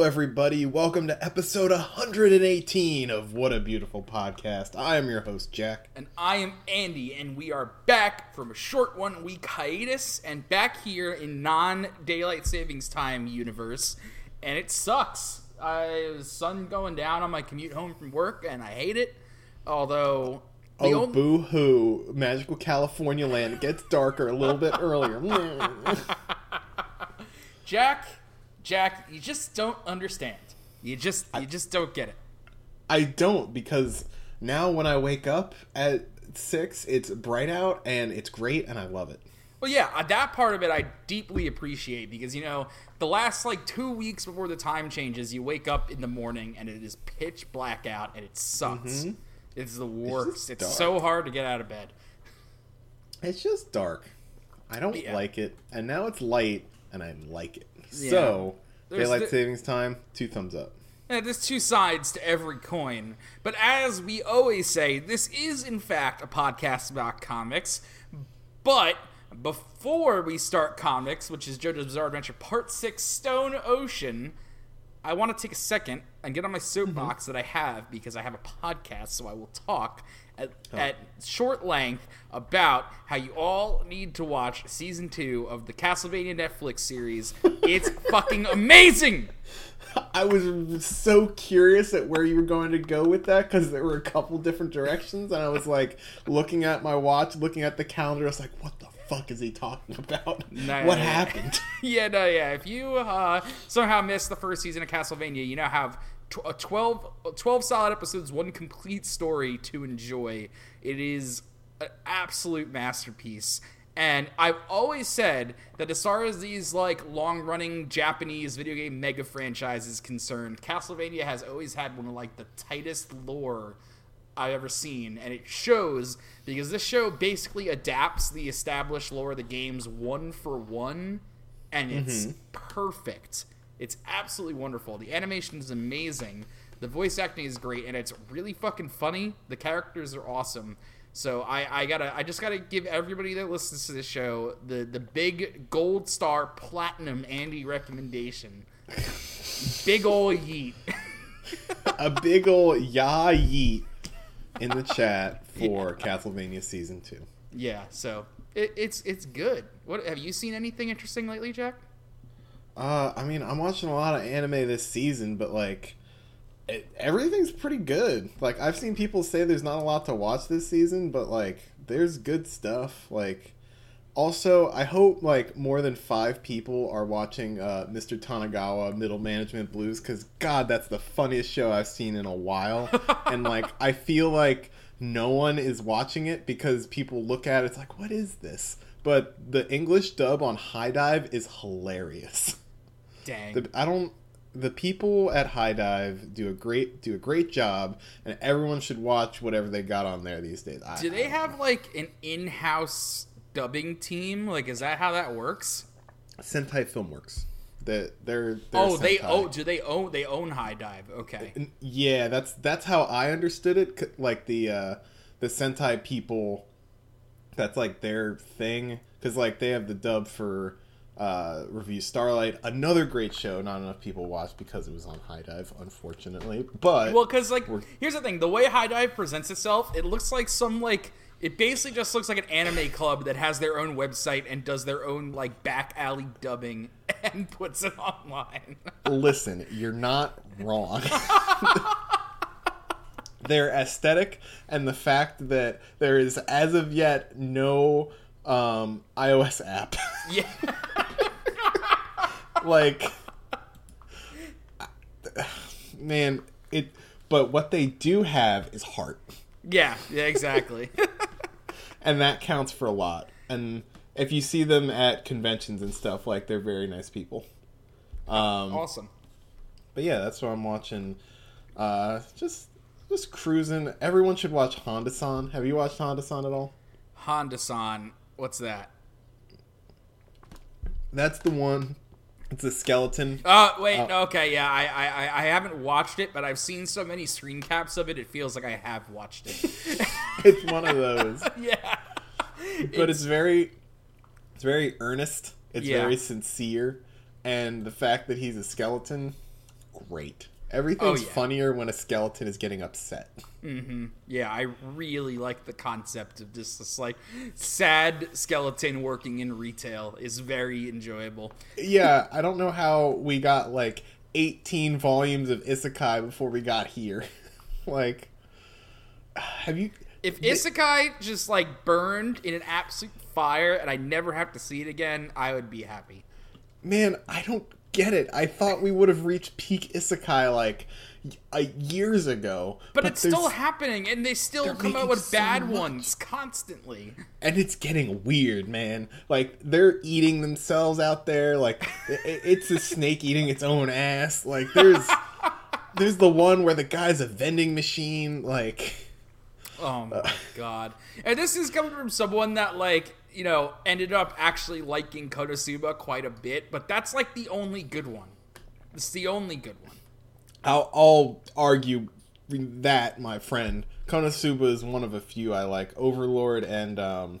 Hello, everybody. Welcome to episode 118 of What a Beautiful Podcast. I am your host, Jack. And I am Andy, and we are back from a short one week hiatus and back here in non daylight savings time universe. And it sucks. I sun going down on my commute home from work, and I hate it. Although, the Oh, only- boo hoo. Magical California land It gets darker a little bit earlier. Jack, Jack, you just don't understand. You just, you just don't get it. I don't because now when I wake up at 6, it's bright out and it's great and I love it. Well, yeah, uh, that part of it I deeply appreciate because you know the last like two weeks before the time changes, you wake up in the morning and it is pitch black out and it sucks. It's the worst. It's, dark. so hard to get out of bed. It's just dark. I don't Yeah. like it. And now it's light and I like it. Yeah. So, There's daylight the- savings time, two thumbs up. Yeah, there's two sides to every coin. But as we always say, this is in fact a podcast about comics. But before we start comics, which is JoJo's Bizarre Adventure Part 6 Stone Ocean, I want to take a second and get on my mm-hmm. soapbox that I have because I have a podcast, so I will talk at, oh. at short length about how you all need to watch season two of the Castlevania Netflix series. It's fucking amazing! I was so curious at where you were going to go with that because there were a couple different directions, and I was like looking at my watch, looking at the calendar. I was like, "What the fuck is he talking about? No, what no, happened?" yeah, no, yeah. If you uh, somehow missed the first season of Castlevania, you now have tw- uh, 12, uh, 12 solid episodes, one complete story to enjoy. It is an absolute masterpiece. And I've always said that as far as these like long-running Japanese video game mega franchises concerned, Castlevania has always had one of like the tightest lore I've ever seen, and it shows because this show basically adapts the established lore of the games one for one, and it's mm-hmm. perfect. It's absolutely wonderful. The animation is amazing. The voice acting is great, and it's really fucking funny. The characters are awesome. So I, I gotta I just gotta give everybody that listens to this show the the big gold star platinum Andy recommendation. big ol' yeet. a big ol' yah yeet in the chat for Castlevania season two. Yeah, so it, it's it's good. What have you seen anything interesting lately, Jack? Uh, I mean, I'm watching a lot of anime this season, but like, it, everything's pretty good. Like, I've seen people say there's not a lot to watch this season, but like, there's good stuff. Like, also, I hope like more than five people are watching uh, Mr. Tonegawa Middle Management Blues because God, that's the funniest show I've seen in a while, and like, I feel like no one is watching it because people look at it, it's like, what is this? But the English dub on HIDIVE is hilarious. Dang. The, I don't. The people at HIDIVE do a great do a great job, and everyone should watch whatever they got on there these days. I, Do they have like an in-house dubbing team? Like, is that how that works? know. Sentai Filmworks? That they're, they're oh, they Sentai. oh, do they own they own HIDIVE? Okay. Yeah, that's that's how I understood it. Like the uh, the Sentai people, that's like their thing. Because like they have the dub for uh, Revue Starlight, another great show. Not enough people watched because it was on HIDIVE, unfortunately. But Well, because like, We're- here's the thing: the way HIDIVE presents itself, it looks like some like it basically just looks like an anime club that has their own website and does their own like back alley dubbing and puts it online. listen, you're not wrong. Their aesthetic and the fact that there is, as of yet, no um, iOS app. yeah. like, man, it. But what they do have is heart, Yeah. Yeah. Exactly. and that counts for a lot. And if you see them at conventions and stuff, like they're very nice people. Um, awesome. But yeah, that's what I'm watching. Uh, just just cruising. Everyone should watch Honda San. Have you watched Honda San at all? Honda San. What's that? That's the one. It's a skeleton. Oh wait, Oh. okay, yeah, I, I I- haven't watched it, but I've seen so many screen caps of it. It feels like I have watched it. It's one of those. yeah, But it's very it's very earnest. It's Yeah. very sincere. And the fact that he's a skeleton, great. Everything's Oh, yeah. funnier when a skeleton is getting upset. Mm-hmm. Yeah, I really like the concept of just this like sad skeleton working in retail is very enjoyable. yeah, I don't know how we got like 18 volumes of Isekai before we got here. like, have you? If Isekai just like burned in an absolute fire and I never have to see it again, I would be happy. Man, I don't get it. I thought we would have reached peak Isekai like y- uh, years ago. But, it's still happening, and they still come out with so bad much. ones constantly. and it's getting weird, man. Like they're eating themselves out there. Like it's a snake eating its own ass. Like there's there's the one where the guy's a vending machine. Like Oh my god! And this is coming from someone that like you know ended up actually liking Konosuba quite a bit, but that's like the only good one. It's the only good one. I'll, I'll argue that, my friend. Konosuba is one of a few I like. Overlord and um,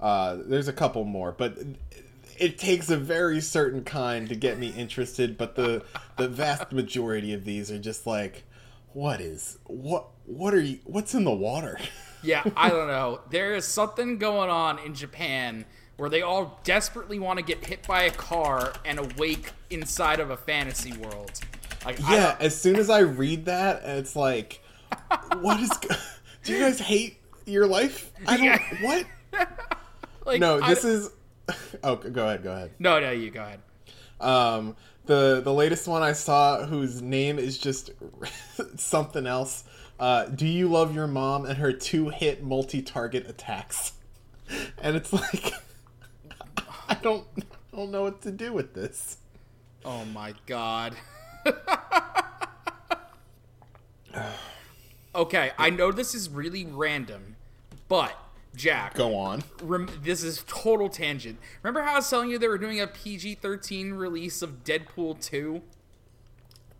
uh, there's a couple more, but it takes a very certain kind to get me interested. But the the vast majority of these are just like, what is what what are you? What's in the water? Yeah, I don't know. There is something going on in Japan where they all desperately want to get hit by a car and awake inside of a fantasy world. Like, Yeah, as soon as I read that, it's like, what is? Do you guys hate your life? I don't. Yeah. What? like, No, this is. Oh, go ahead. Go ahead. no, no. You go ahead. Um, the the latest one I saw, whose name is just something else. Uh, Do you love your mom and her two hit multi target attacks? And it's like, I don't, I don't know what to do with this. Oh my god. okay, I know this is really random, but Jack, Go on. rem- this is total tangent. Remember how I was telling you they were doing a PG-13 release of Deadpool 2?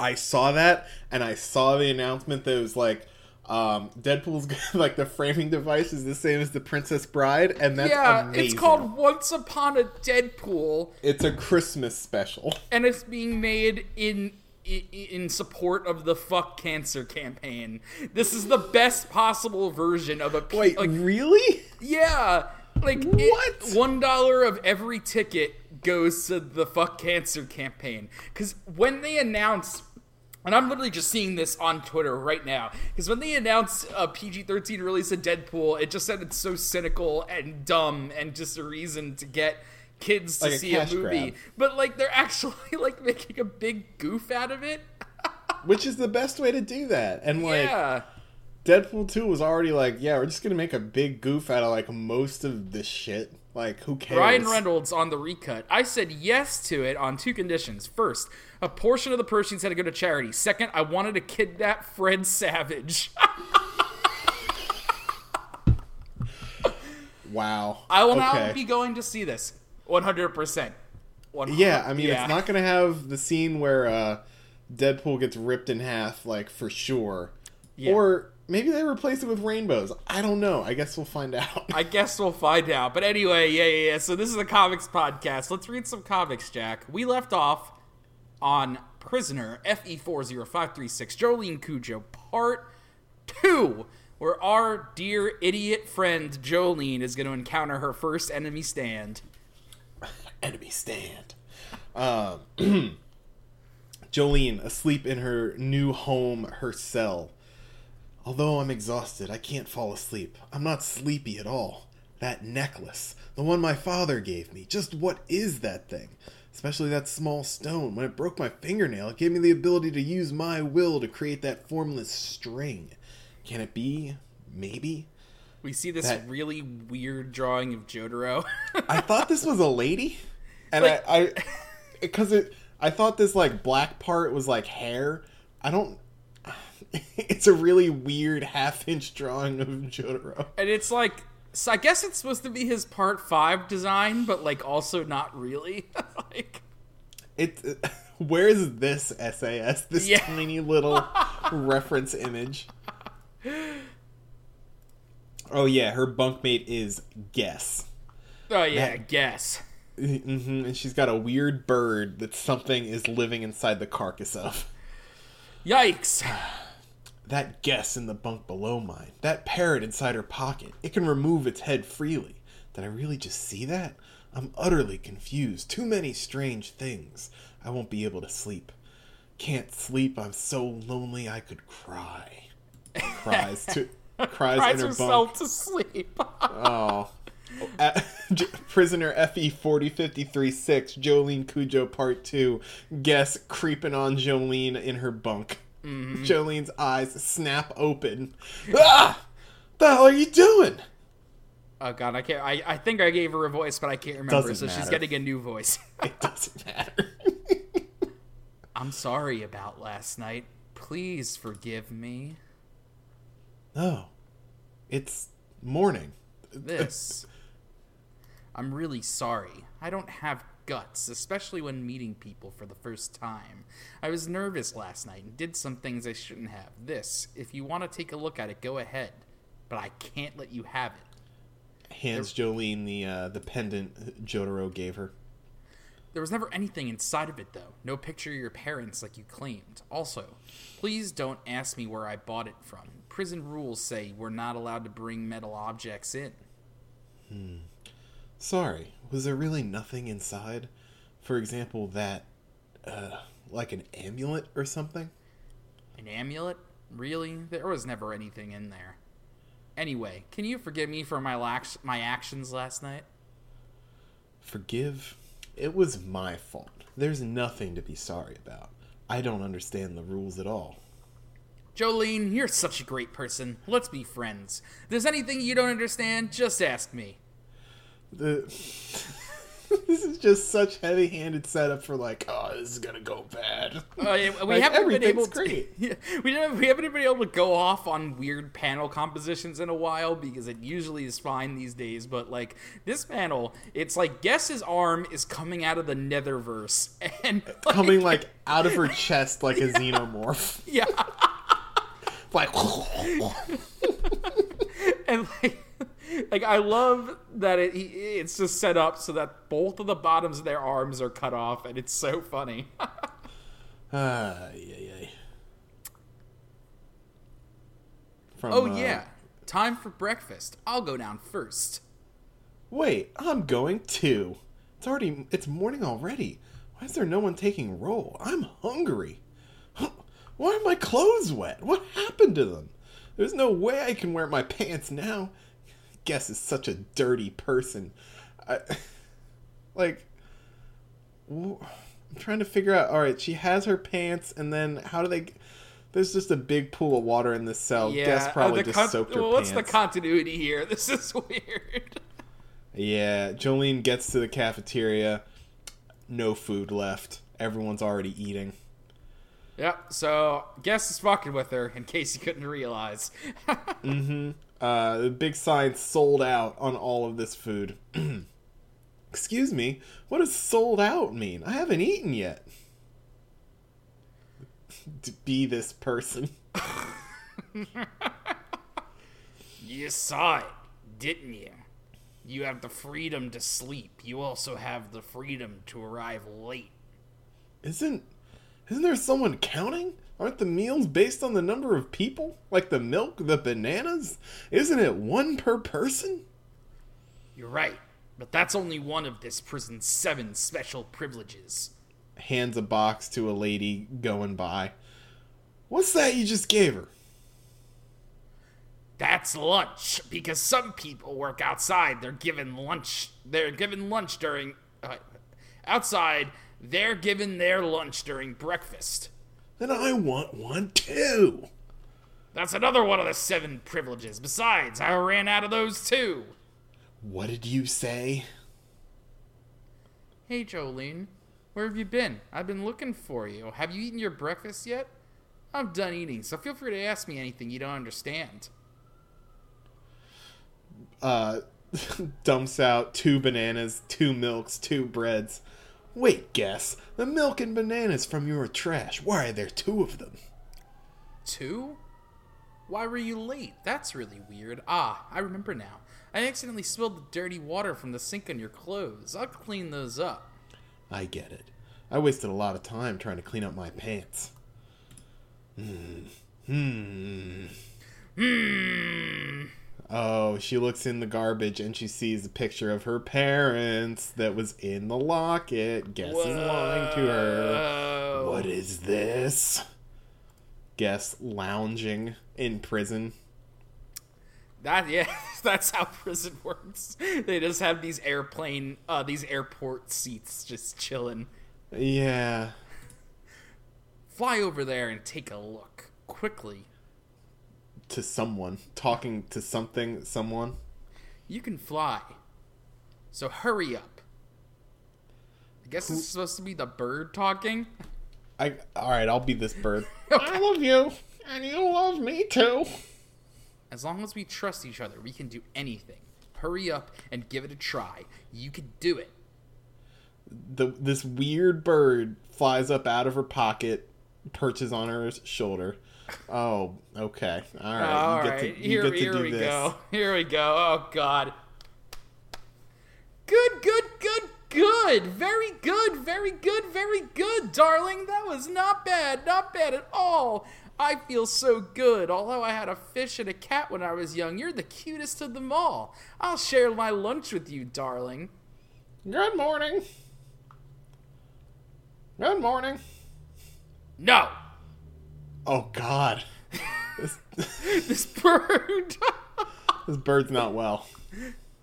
I saw that, and I saw the announcement that it was like, um, Deadpool's like the framing device is the same as the Princess Bride, and that's yeah, amazing. it's called Once Upon a Deadpool, It's a Christmas special. and it's being made in in support of the fuck cancer campaign. This is the best possible version of a Wait, like really? Yeah, like What? It, One dollar of every ticket goes to the fuck cancer campaign. Because when they announce, and I'm literally just seeing this on Twitter right now. Because when they announced a PG-13 release of Deadpool, it just sounded so cynical and dumb and just a reason to get kids to Like see a cash movie. grab. But like they're actually like making a big goof out of it. Which is the best way to do that. And like yeah. Deadpool 2 was already like, yeah, we're just gonna make a big goof out of like most of this shit. Like, who cares? Ryan Reynolds on the recut. I said yes to it on two conditions. First, a portion of the proceeds had to go to charity. Second, I wanted to kidnap Fred Savage. Wow. I will okay. now be going to see this. 100%. 100 Yeah, I mean, yeah. it's not gonna have the scene where uh, Deadpool gets ripped in half, like for sure. Yeah. Or maybe they replace it with rainbows. I don't know. I guess we'll find out. I guess we'll find out. But anyway, yeah, yeah, yeah. So this is a comics podcast. Let's read some comics, Jack. We left off on Prisoner E FE40536, Jolene Cujo, part two, where our dear idiot friend Jolene is going to encounter her first enemy stand. Enemy stand. Um, Jolene, asleep in her new home, her cell. Although I'm exhausted, I can't fall asleep. I'm not sleepy at all. That necklace, the one my father gave me, just what is that thing? Especially that small stone. When it broke my fingernail, it gave me the ability to use my will to create that formless string. Can it be? Maybe? We see this That- really weird drawing of Jotaro. I thought this was a lady, and Like- I, I, because it, I thought this like black part was like hair. I don't. It's a really weird half-inch drawing of Jotaro. and it's like, so I guess it's supposed to be his part five design, but like also not really. like, It. Where is this SAS? This Yeah. tiny little reference image. Oh yeah, her bunkmate is Guess. oh yeah, That- guess. hmm and she's got a weird bird that something is living inside the carcass of. Yikes! That guess in the bunk below mine, that parrot inside her pocket, it can remove its head freely. Did I really just see that? I'm utterly confused. Too many strange things. I won't be able to sleep. Can't sleep. I'm so lonely I could cry. Cries to cries, Cries in her herself bunk. to sleep. Oh. J- Prisoner FE 4053 6, Jolene Cujo Part 2. Guess creeping on Jolene in her bunk. Jolene's eyes snap open. Ah! The hell are you doing? oh god, I can't. I, I think I gave her a voice, but I can't remember. Doesn't so she's getting a new voice. It doesn't matter. I'm sorry about last night. Please forgive me. no. It's morning. This. I'm really sorry. I don't have guts, especially when meeting people for the first time. I was nervous last night and did some things I shouldn't have. This, if you want to take a look at it, go ahead. But I can't let you have it. Hands Jolene the uh, the pendant Jotaro gave her. There was never anything inside of it, though. No picture of your parents like you claimed. Also, please don't ask me where I bought it from. Prison rules say we're not allowed to bring metal objects in. Sorry, was there really nothing inside? For example, that, uh, like an amulet or something? An amulet? Really? There was never anything in there. Anyway, can you forgive me for my lax- my actions last night? Forgive? It was my fault. There's nothing to be sorry about. I don't understand the rules at all. Jolene, you're such a great person. Let's be friends. If there's anything you don't understand, just ask me. The this is just such heavy-handed setup for like, oh, this is gonna go bad. Uh, we Like, haven't been able to. great. Yeah, we haven't, we haven't been able to go off on weird panel compositions in a while because it usually is fine these days. But like this panel, it's like Guess's arm is coming out of the Netherverse and like, Coming like out of her chest like a xenomorph. yeah, Like and like. Like I love that it he, it's just set up so that both of the bottoms of their arms are cut off, and it's so funny. Ah, yeah, yeah. From, oh uh, yeah, time for breakfast. I'll go down first. Wait, I'm going too. It's already it's morning already. Why is there no one taking roll? I'm hungry. Why are my clothes wet? What happened to them? There's no way I can wear my pants now. Guess is such a dirty person. I like I'm trying to figure out. All right, she has her pants, and then how do they? There's just a big pool of water in the cell. Guess uh, probably the just con- soaked her well, What's pants. the continuity here? This is weird. Yeah, Jolene gets to the cafeteria. No food left. Everyone's already eating. Yep. So guess is fucking with her in case you couldn't realize. Uh, the big sign sold out on all of this food. Excuse me, what does sold out mean? I haven't eaten yet. to be this person. you saw it, didn't you? You have the freedom to sleep. You also have the freedom to arrive late. Isn't isn't there someone counting? Aren't the meals based on the number of people? Like the milk, the bananas? Isn't it one per person? You're right, but that's only one of this prison's seven special privileges. Hands a box to a lady going by. What's that you just gave her? That's lunch because some people work outside. They're given lunch. They're given lunch during uh, outside. They're given their lunch during breakfast. Then I want one too. That's another one of the seven privileges. Besides, I ran out of those too. What did you say? Hey, Jolene, where have you been? I've been looking for you. Have you eaten your breakfast yet? I'm done eating, so feel free to ask me anything you don't understand. Uh, dumps out two bananas, two milks, two breads. Wait, guess. The milk and bananas from your trash. Why are there two of them? Two? Why were you late? That's really weird. Ah, I remember now. I accidentally spilled the dirty water from the sink on your clothes. I'll clean those up. I get it. I wasted a lot of time trying to clean up my pants. Hmm. Hmm. Oh, she looks in the garbage and she sees a picture of her parents that was in the locket. Guess is lying to her. What is this? Guess lounging in prison. That yeah, that's how prison works. They just have these airplane, uh, these airport seats just chilling. Yeah. Fly over there and take a look quickly. To someone. Talking to something, someone. You can fly, so hurry up. I guess this is supposed to be the bird talking. I alright, I'll be this bird. I love you, and you love me too. As long as we trust each other, we can do anything. Hurry up and give it a try. You can do it. The this weird bird flies up out of her pocket, perches on her shoulder. Oh, okay. All right. All you get right, to, you here, get to here do we this. go. Here we go. Oh God. Good, good, good, good. Very good, very good, very good, darling. That was not bad, not bad at all. I feel so good. Although I had a fish and a cat when I was young, you're the cutest of them all. I'll share my lunch with you, darling. Good morning. Good morning. No, Oh God. this, this bird. this bird's not well.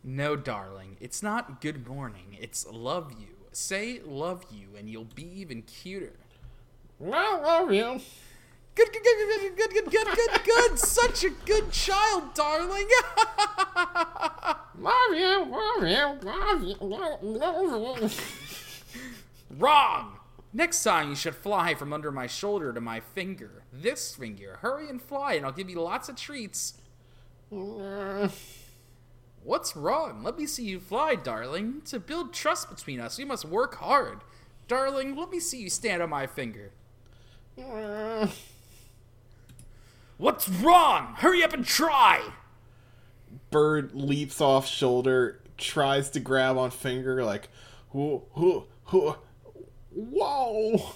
no, darling. It's not good morning. It's love you. Say love you, and you'll be even cuter. I love you. Good, good, good, good, good, good, good, good, good. Such a good child, darling. Love you. Love you. Love you. Love you. Wrong. Next time you should fly from under my shoulder to my finger. This finger. Hurry and fly, and I'll give you lots of treats. Mm. What's wrong? Let me see you fly, darling. To build trust between us, we must work hard. Darling, let me see you stand on my finger. Mm. What's wrong? Hurry up and try! Bird leaps off shoulder, tries to grab on finger, like, whoa, whoa, whoa. whoa.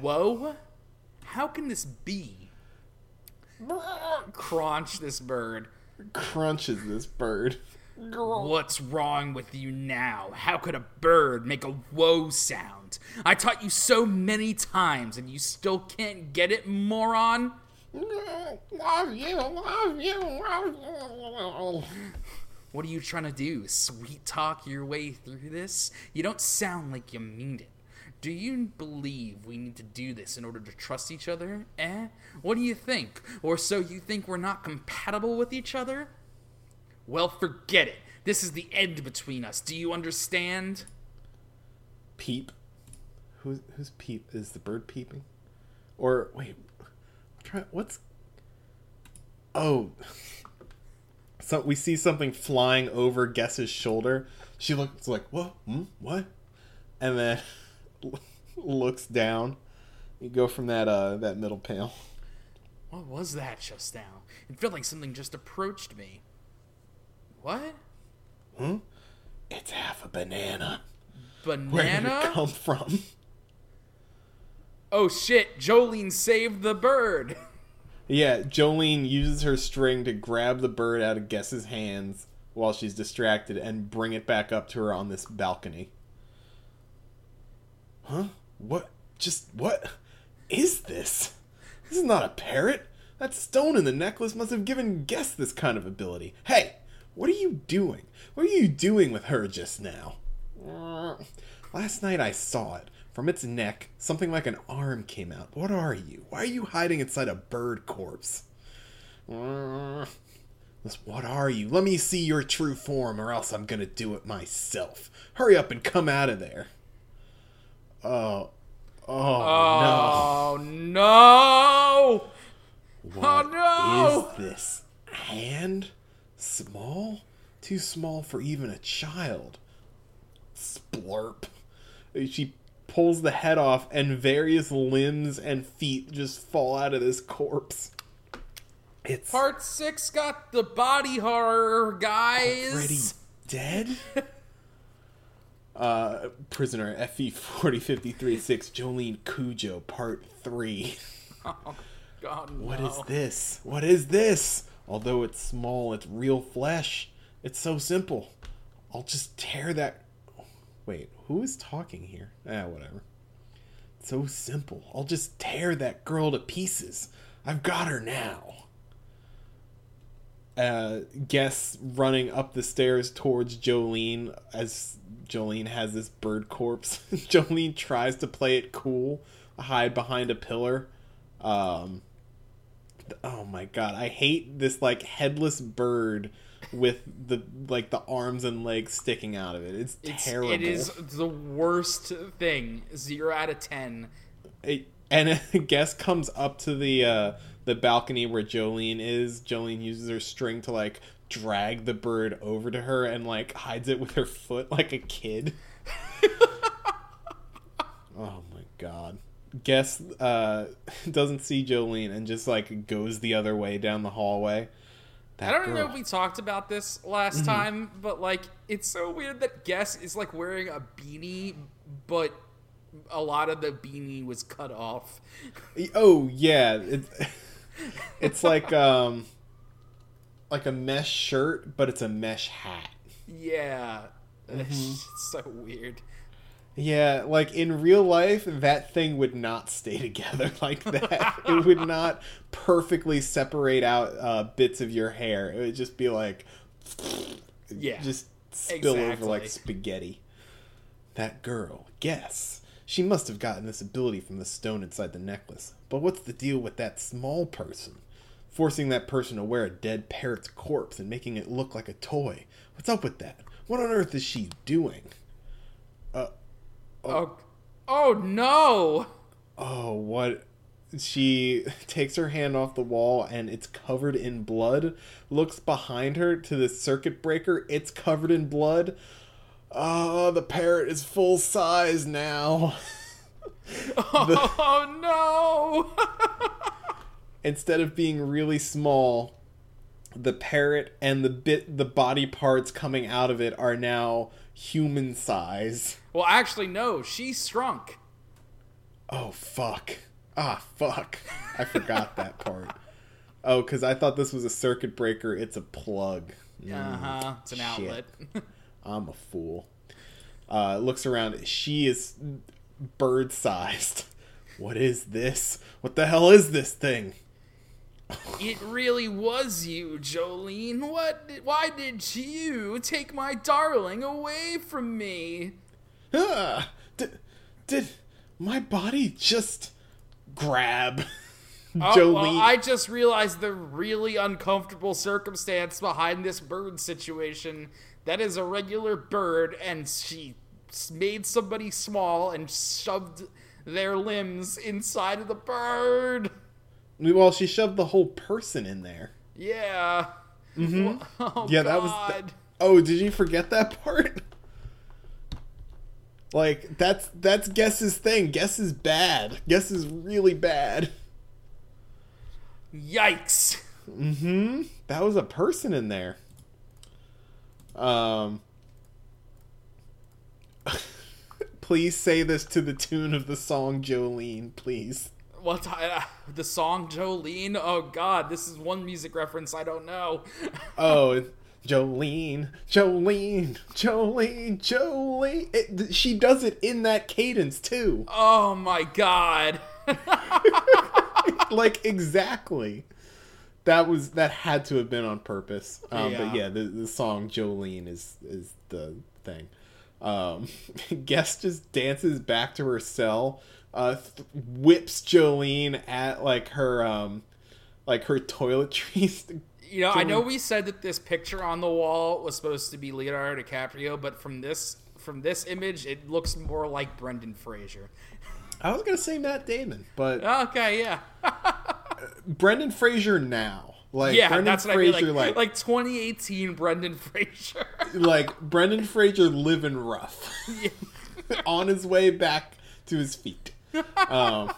Whoa? How can this be? Crunch this bird. Crunches this bird. What's wrong with you now? How could a bird make a whoa sound? I taught you so many times and you still can't get it, moron? Love you, love you, love you. What are you trying to do? Sweet talk your way through this? You don't sound like you mean it. Do you believe we need to do this in order to trust each other? Eh? What do you think? Or so you think we're not compatible with each other? Well, forget it. This is the end between us. Do you understand? Peep. Who's who's peep? Is the bird peeping? Or wait, try what's? Oh, so we see something flying over Guess's shoulder. She looks like what? Hmm? What? And then looks down. You go from that uh that middle panel. What was that just now? It felt like something just approached me. What? Hmm? It's half a banana. Banana? Where did it come from? Oh shit, Jolene saved the bird. Yeah, Jolene uses her string to grab the bird out of Guess's hands while she's distracted and bring it back up to her on this balcony. Huh? What? Just what is this? This is not a parrot. That stone in the necklace must have given Guess this kind of ability. Hey, what are you doing? What are you doing with her just now? Uh, Last night I saw it. From its neck, something like an arm came out. What are you? Why are you hiding inside a bird corpse? Uh, What are you? Let me see your true form, or else I'm gonna do it myself. Hurry up and come out of there. Oh, oh, Oh no! Oh, no! Oh, what oh, no! is this hand? Small? Too small for even a child. Splurp. She pulls the head off, and various limbs and feet just fall out of this corpse. It's Part six got the body horror, guys. already dead? Uh, prisoner FE forty fifty three six Jolene Cujo Part Three. Oh God, no. What is this? What is this? Although it's small, it's real flesh. It's so simple. I'll just tear that. Wait, who is talking here? Ah, whatever. So simple. I'll just tear that girl to pieces. I've got her now. Uh, Guess running up the stairs towards Jolene as Jolene has this bird corpse. Jolene tries to play it cool, hide behind a pillar. Um, oh my god, I hate this like headless bird with the like the arms and legs sticking out of it. It's, It's, terrible. it is the worst thing. Zero out of ten. It- and a guest comes up to the uh, the balcony where Jolene is. Jolene uses her string to like drag the bird over to her and like hides it with her foot like a kid. oh my god. Guest uh, doesn't see Jolene and just like goes the other way down the hallway. That I don't know if we talked about this last Mm-hmm. time, but like it's so weird that Guess is like wearing a beanie, but a lot of the beanie was cut off. Oh yeah, it, it's like um, like a mesh shirt, but it's a mesh hat. Yeah, Mm-hmm. it's so weird. Yeah, like in real life, that thing would not stay together like that. it would not perfectly separate out uh, bits of your hair. It would just be like, Yeah, just spill over like spaghetti. That girl, guess. She must have gotten this ability from the stone inside the necklace. But what's the deal with that small person? Forcing that person to wear a dead parrot's corpse and making it look like a toy. What's up with that? What on earth is she doing? Uh, Oh, oh no! oh, what? She takes her hand off the wall and it's covered in blood. Looks behind her to the circuit breaker. It's covered in blood. Oh, the parrot is full size now. Oh no! Instead of being really small, the parrot and the bit the body parts coming out of it are now human size. well, actually, no. She shrunk. Oh fuck. Ah fuck. I forgot that part. Oh, cuz I thought this was a circuit breaker. It's a plug. Mm, Uh huh. It's an shit. outlet. I'm a fool. Uh, looks around. She is bird sized. What is this? What the hell is this thing? It really was you, Jolene. What? Why did you take my darling away from me? Ah, did, did my body just grab Oh, Jolene? well, I just realized the really uncomfortable circumstance behind this bird situation. That is a regular bird, and she made somebody small and shoved their limbs inside of the bird. well, she shoved the whole person in there. Yeah. Mm-hmm. Oh, Yeah, that was. Th- oh, did you forget that part? Like that's that's Guess's thing. Guess is bad. Guess is really bad. Yikes. Mm-hmm. That was a person in there. Um. Please say this to the tune of the song Jolene, please. What uh, the song Jolene? Oh God, this is one music reference I don't know. Oh, Jolene, Jolene, Jolene, Jolene. It, she does it in that cadence too. Oh my God. like exactly. That was that had to have been on purpose. Um, Yeah. But yeah, the, the song Jolene is is the thing. Um, Guest just dances back to her cell, uh, th- whips Jolene at like her um, like her toiletries. You know, I know we said that this picture on the wall was supposed to be Leonardo DiCaprio, but from this from this image, it looks more like Brendan Fraser. I was gonna say Matt Damon, but Okay, yeah, Brendan Fraser now. Like yeah, Brendan that's what Fraser, I mean. Like, like like 2018 Brendan Fraser. like Brendan Fraser living rough on his way back to his feet. Um,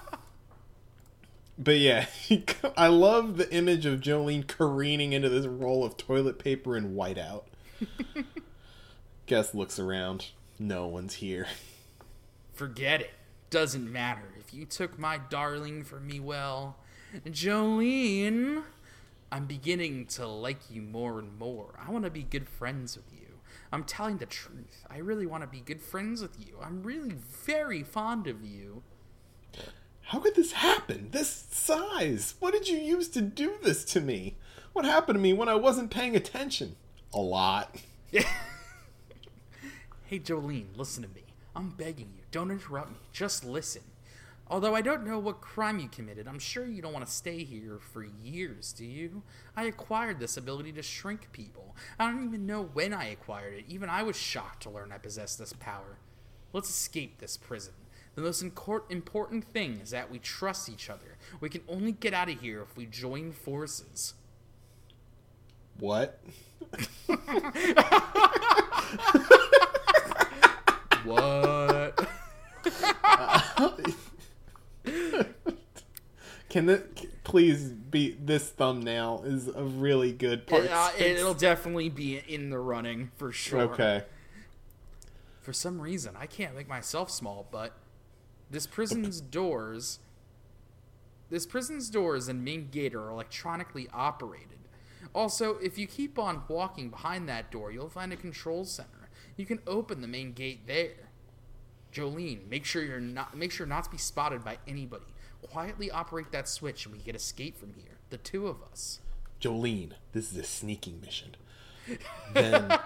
but yeah, I love the image of Jolene careening into this roll of toilet paper and whiteout. Guess looks around. No one's here. Forget it. Doesn't matter. If you took my darling for me, well, Jolene, I'm beginning to like you more and more. I want to be good friends with you. I'm telling the truth. I really want to be good friends with you. I'm really very fond of you. How could this happen? This size? What did you use to do this to me? What happened to me when I wasn't paying attention? A lot. hey, Jolene, listen to me. I'm begging you. Don't interrupt me. Just listen. Although I don't know what crime you committed, I'm sure you don't want to stay here for years, do you? I acquired this ability to shrink people. I don't even know when I acquired it. Even I was shocked to learn I possessed this power. Let's escape this prison. The most important thing is that we trust each other. We can only get out of here if we join forces. What? what? Can this please be this thumbnail is a really good part. It, uh, it'll definitely be in the running for sure. Okay. For some reason, I can't make myself small, but this prison's doors this prison's doors and main gate are electronically operated. Also, if you keep on walking behind that door, you'll find a control center. You can open the main gate there. Jolene, make sure you're not make sure not to be spotted by anybody. Quietly operate that switch and we can escape from here. The two of us. Jolene, this is a sneaking mission. Then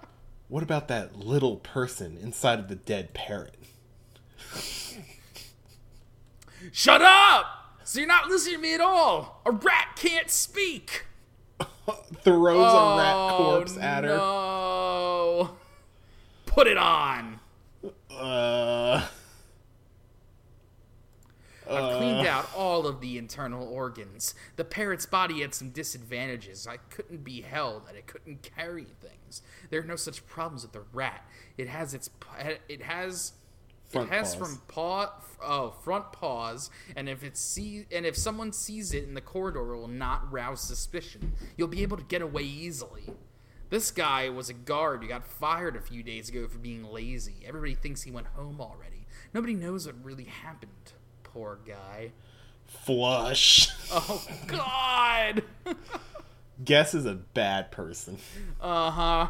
what about that little person inside of the dead parrot? Shut up! So you're not listening to me at all. A rat can't speak. Throws oh, a rat corpse at her. Oh, no. Put it on. Uh. I've cleaned out all of the internal organs. The parrot's body had some disadvantages. I couldn't be held, and it couldn't carry things. There are no such problems with the rat. It has its it has front it has paws. from paw oh front paws, and if it see and if someone sees it in the corridor, it will not rouse suspicion. You'll be able to get away easily. This guy was a guard who got fired a few days ago for being lazy. Everybody thinks he went home already. Nobody knows what really happened. Poor guy. Flush. Oh God. Guess is a bad person. Uh huh.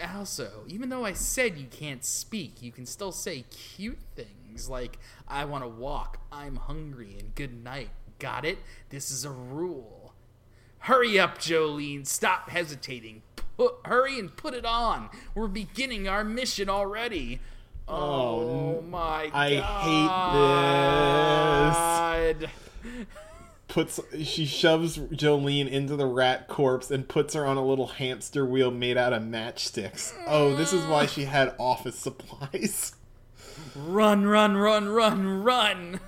Also, even though I said you can't speak, you can still say cute things like, I want to walk, I'm hungry, and good night. Got it? This is a rule. Hurry up, Jolene. Stop hesitating. Put, hurry and put it on. We're beginning our mission already. Oh, Oh, my I god. hate this. Puts she shoves Jolene into the rat corpse and puts her on a little hamster wheel made out of matchsticks. Oh, this is why she had office supplies. Run, run, run, run, run.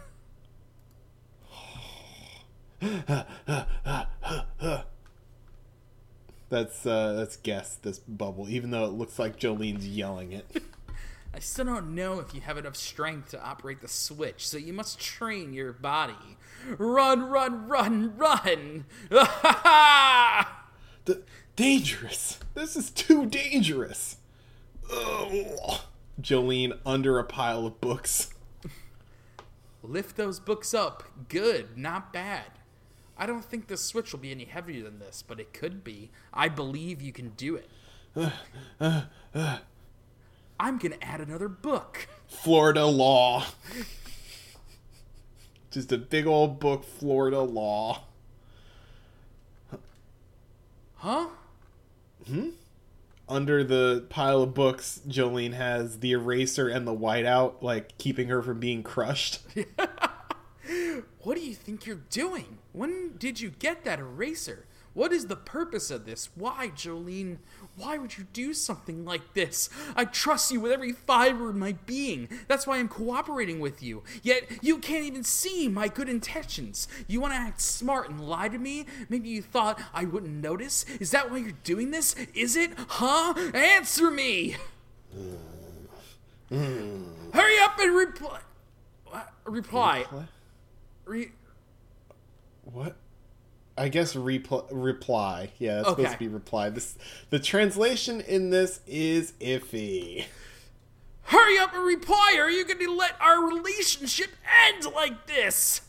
That's uh that's guess this bubble, even though it looks like Jolene's yelling it. I still don't know if you have enough strength to operate the switch, so you must train your body. Run, run, run, run! D- dangerous. This is too dangerous. Ugh. Jolene under a pile of books. Lift those books up. Good, not bad. I don't think the switch will be any heavier than this, but it could be. I believe you can do it. I'm gonna add another book. Florida law. Just a big old book, Florida law. Huh? Hmm? Under the pile of books, Jolene has the eraser and the whiteout, like keeping her from being crushed. What do you think you're doing? When did you get that eraser? What is the purpose of this? Why, Jolene? Why would you do something like this? I trust you with every fiber of my being. That's why I'm cooperating with you. Yet you can't even see my good intentions. You want to act smart and lie to me? Maybe you thought I wouldn't notice? Is that why you're doing this? Is it? Huh? Answer me! Hmm. Hurry up and reply. Reply. What? Re- What? I guess repl- reply. Yeah, that's supposed to be reply. This the translation in this is iffy. Hurry up and reply, or are you going to let our relationship end like this?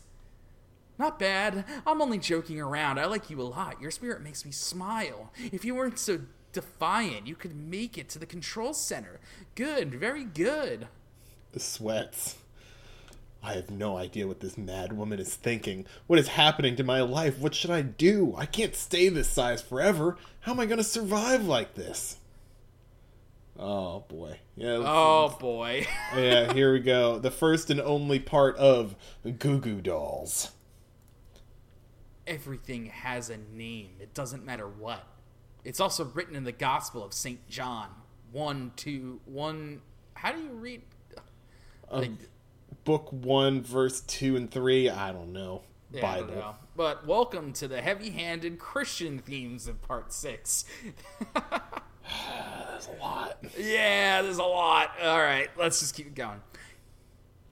Not bad. I'm only joking around. I like you a lot. Your spirit makes me smile. If you weren't so defiant, you could make it to the control center. Good, very good. The Sweats. I have no idea what this mad woman is thinking. What is happening to my life? What should I do? I can't stay this size forever. How am I going to survive like this? Oh boy. Yeah. Oh boy. yeah, here we go. The first and only part of Goo Goo Dolls. Everything has a name. It doesn't matter what. It's also written in the Gospel of St. John. One, two, one. How do you read? Um, like, Book 1, verse 2 and 3. I don't know. Yeah, I don't Bible. know. But welcome to the heavy-handed Christian themes of part six. That's a lot. yeah, there's a lot. All right, let's just keep going.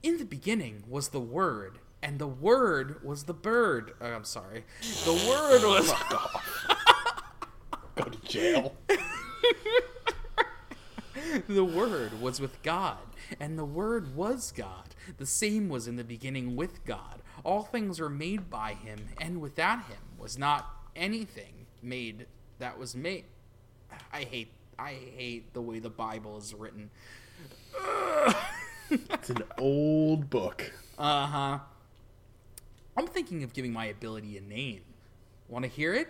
In the beginning was the Word, and the Word was the bird. Oh, I'm sorry. The Word was. Go to jail. the Word was with God, and the Word was God. The same was in the beginning with God. All things were made by him, and without him was not anything made that was made. I hate I hate the way the Bible is written. It's an old book. Uh-huh. I'm thinking of giving my ability a name. Want to hear it?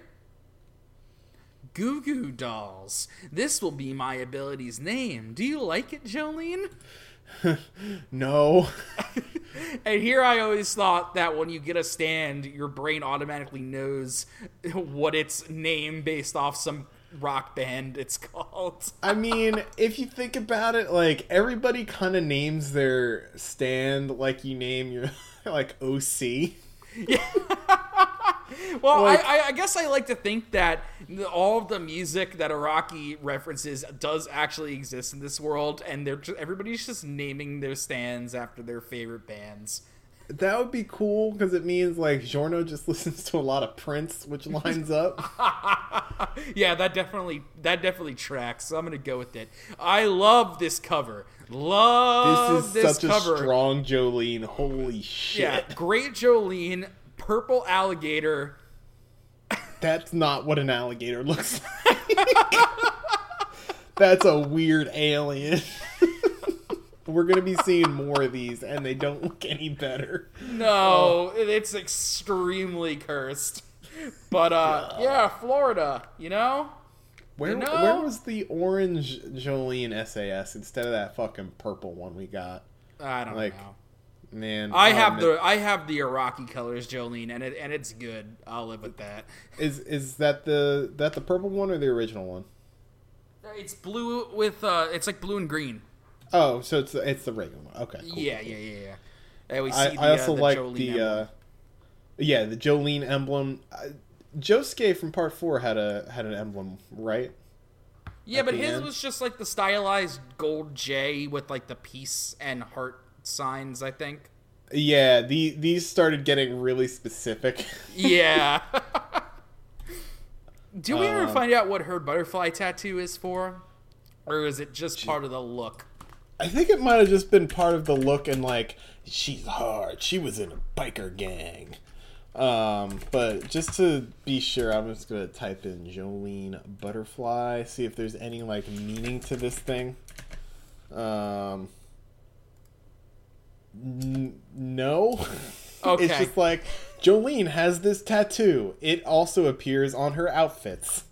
Goo Goo Dolls. This will be my ability's name. Do you like it, Jolyne? No. And here I always thought that when you get a stand, your brain automatically knows what its name based off some rock band it's called. I mean, if you think about it, like everybody kind of names their stand like you name your like OC. Well, Like- I, I, guess I like to think that all of the music that Araki references does actually exist in this world, and they're just, everybody's just naming their stands after their favorite bands. That would be cool because it means like Giorno just listens to a lot of Prince, which lines up. Yeah, that definitely that definitely tracks. So I'm gonna go with it. I love this cover. Love This this, is such cover. a strong Jolyne. Holy shit. yeah, great Jolyne, purple alligator. That's not what an alligator looks like. That's a weird alien. We're gonna be seeing more of these, and they don't look any better. No, it's extremely cursed. But uh, yeah, Florida. You know. Where You know? where was the orange Jolyne SAS instead of that fucking purple one we got? I don't Like, know. Man, I oh, have man. the I have the Araki colors, Jolyne, and it and it's good. I'll live with that. is is that the that the purple one or the original one? It's blue with uh, it's like blue and green. Oh, so it's it's the regular one. Okay, cool. yeah, yeah, yeah, yeah. And we see I, the, I also uh, the like Jolyne the emblem. uh, yeah the Jolyne emblem. Uh, Josuke from Part Four had a had an emblem, right? yeah, at but his end. was just like the stylized gold J with like the peace and heart signs. I think. Yeah, the these started getting really specific. Yeah. Do we ever Um, find out what her butterfly tattoo is for, or is it just part of the look? I think it might have just been part of the look and like she's hard. She was in a biker gang. Um, but just to be sure, I'm just gonna type in Jolyne Butterfly, see if there's any like meaning to this thing. Um, n- no. Okay. it's just like Jolyne has this tattoo. It also appears on her outfits.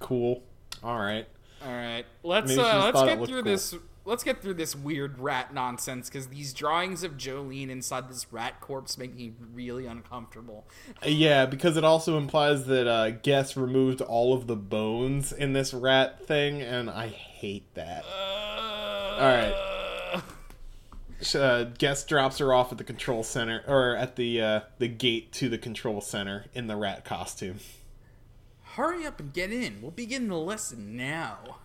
Cool. All right. All right, let's uh, let's get through cool. this. Let's get through this weird rat nonsense because these drawings of Jolyne inside this rat corpse make me really uncomfortable. Yeah, because it also implies that uh, Guess removed all of the bones in this rat thing, and I hate that. All right. Uh, Guess drops her off at the control center, or at the uh, the gate to the control center in the rat costume. Hurry up and get in. We'll begin the lesson now.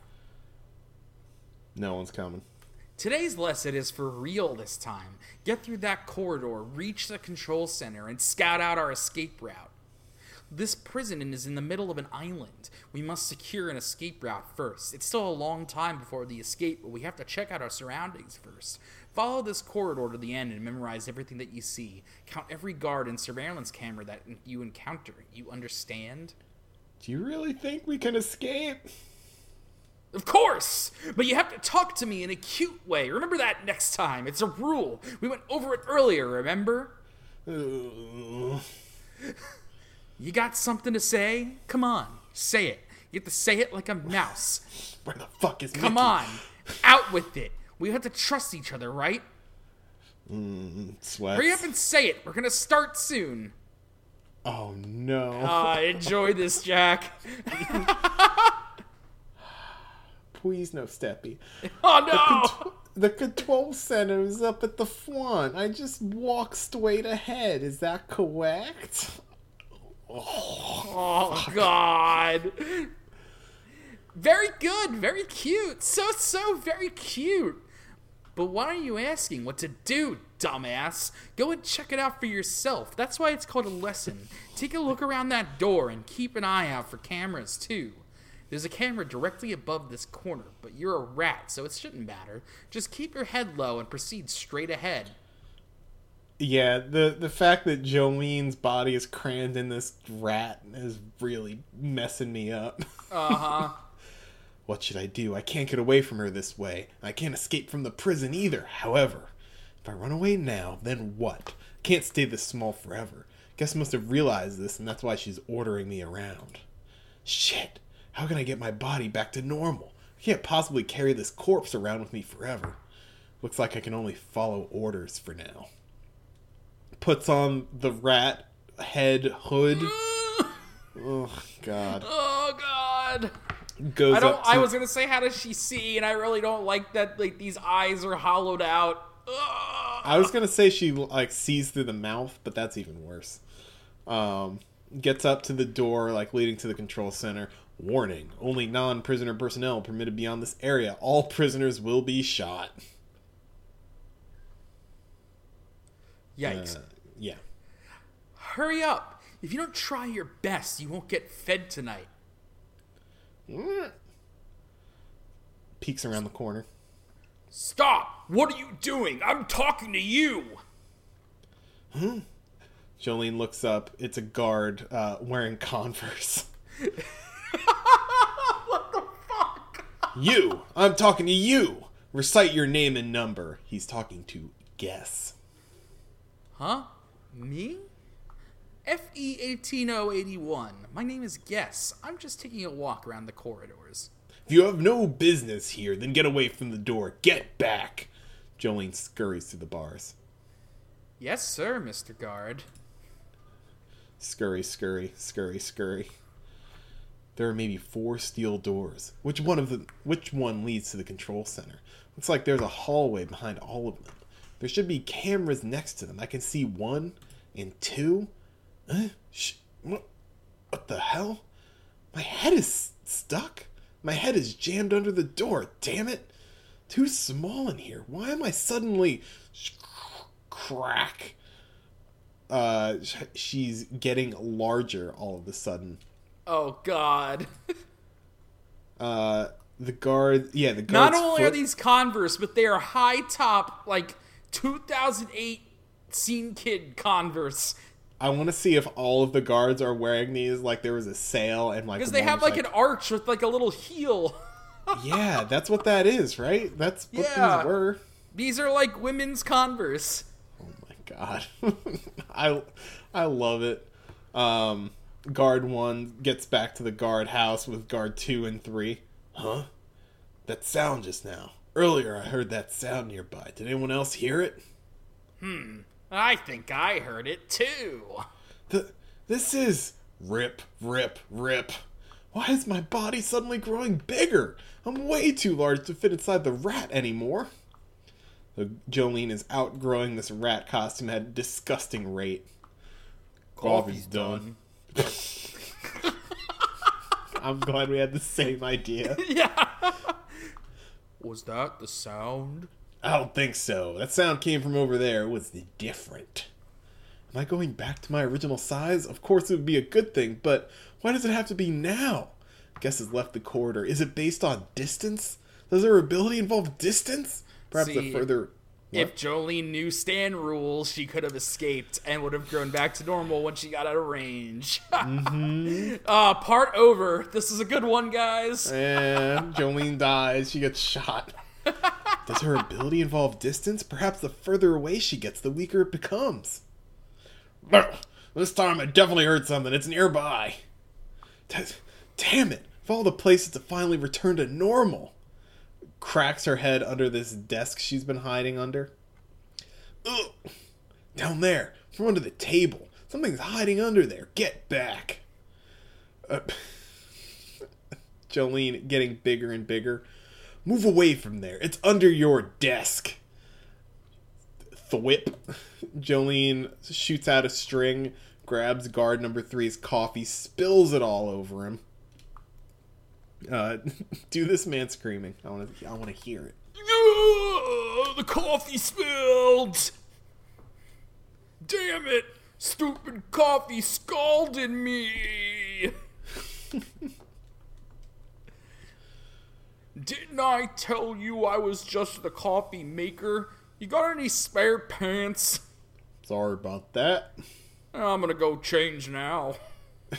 No one's coming. Today's lesson is for real this time. Get through that corridor, reach the control center, and scout out our escape route. This prison is in the middle of an island. We must secure an escape route first. It's still a long time before the escape, but we have to check out our surroundings first. Follow this corridor to the end and memorize everything that you see. Count every guard and surveillance camera that you encounter. You understand? Do you really think we can escape? Of course! But you have to talk to me in a cute way. Remember that next time. It's a rule. We went over it earlier, remember? You got something to say? Come on, say it. You have to say it like a mouse. where the fuck is Come Mickey? on, out with it. We have to trust each other, right? Sweats. Hurry up and say it. We're gonna start soon. Oh no. Uh, enjoy this, Jack. Please no steppy. Oh no! The control center is up at the front. I just walk straight ahead. Is that correct? Oh God! Very good, very cute. So so very cute. But why are you asking what to do, dumbass? Go and check it out for yourself. That's why it's called a lesson. Take a look around that door and keep an eye out for cameras too. There's a camera directly above this corner, but you're a rat, so it shouldn't matter. Just keep your head low and proceed straight ahead. Yeah, the the fact that Jolyne's body is crammed in this rat is really messing me up. Uh huh. What should I do? I can't get away from her this way. I can't escape from the prison either. However, if I run away now, then what? Can't stay this small forever. Guess must have realized this, and that's why she's ordering me around. Shit! How can I get my body back to normal? I can't possibly carry this corpse around with me forever. Looks like I can only follow orders for now. Puts on the rat head hood. Oh God! Oh God! Goes I don't. to I was gonna say, how does she see? And I really don't like that. Like these eyes are hollowed out. Ugh. I was gonna say she like sees through the mouth, but that's even worse. Um, gets up to the door, like leading to the control center. Warning: Only non-prisoner personnel permitted beyond this area. All prisoners will be shot. Yikes! Uh, yeah. Hurry up! If you don't try your best, you won't get fed tonight. Peeks around the corner. Stop! What are you doing? I'm talking to you. Hmm? Jolyne looks up. It's a guard uh, wearing Converse. what the fuck? You! I'm talking to you! Recite your name and number. He's talking to Guess. Huh? Me? FE eighteen oh eighty one. My name is Guess. I'm just taking a walk around the corridors. If you have no business here, then get away from the door. Get back! Jolyne scurries through the bars. Yes, sir, Mr. Guard. Scurry, scurry, scurry, scurry. There are maybe four steel doors. Which one of them? Which one leads to the control center? Looks like there's a hallway behind all of them. There should be cameras next to them. I can see one and two. Huh? Sh- what? What the hell? My head is stuck. My head is jammed under the door. Damn it! Too small in here. Why am I suddenly sh- crack? uh, sh- she's getting larger all of a sudden. Oh God. Uh, the guard, yeah, the guard. Not only are these Converse, but they are high top, like 2008 Scene Kid Converse. I want to see if all of the guards are wearing these. Like there was a sale and like Because they have was, like an arch with like a little heel. yeah, that's what that is, right? That's what Yeah. these were. These are like women's Converse. Oh my god, I I love it. Um, guard one gets back to the guard house with guard two and three. Huh? That sound just now. Earlier, I heard that sound nearby. Did anyone else hear it? I think I heard it too. The, this is rip, rip, rip. Why is my body suddenly growing bigger? I'm way too large to fit inside the rat anymore. So Jolyne is outgrowing this rat costume at a disgusting rate. Coffee's done. I'm glad we had the same idea. yeah. Was that the sound? I don't think so. That sound came from over there. It was different. Am I going back to my original size? Of course it would be a good thing, but why does it have to be now? Guess has left the corridor. Is it based on distance? Does her ability involve distance? Perhaps See, a further. If Jolyne knew stand rules, she could have escaped and would have grown back to normal when she got out of range. Mm-hmm. uh, part over. This is a good one, guys. And Jolyne dies. She gets shot. Does her ability involve distance? Perhaps the further away she gets, the weaker it becomes. This time I definitely heard something. It's nearby. Damn it. Of all the places to finally return to normal. Cracks her head under this desk she's been hiding under. Ugh. Down there, from under the table. Something's hiding under there. Get back. Uh, Jolyne getting bigger and bigger. Move away from there. It's under your desk. Thwip. Jolyne shoots out a string, grabs guard number three's coffee, spills it all over him. Uh, do this man screaming. I want to. I want to hear it. the coffee spilled. Damn it! Stupid coffee scalded me. Didn't I tell you I was just the coffee maker? You got any spare pants? Sorry about that. I'm gonna go change now.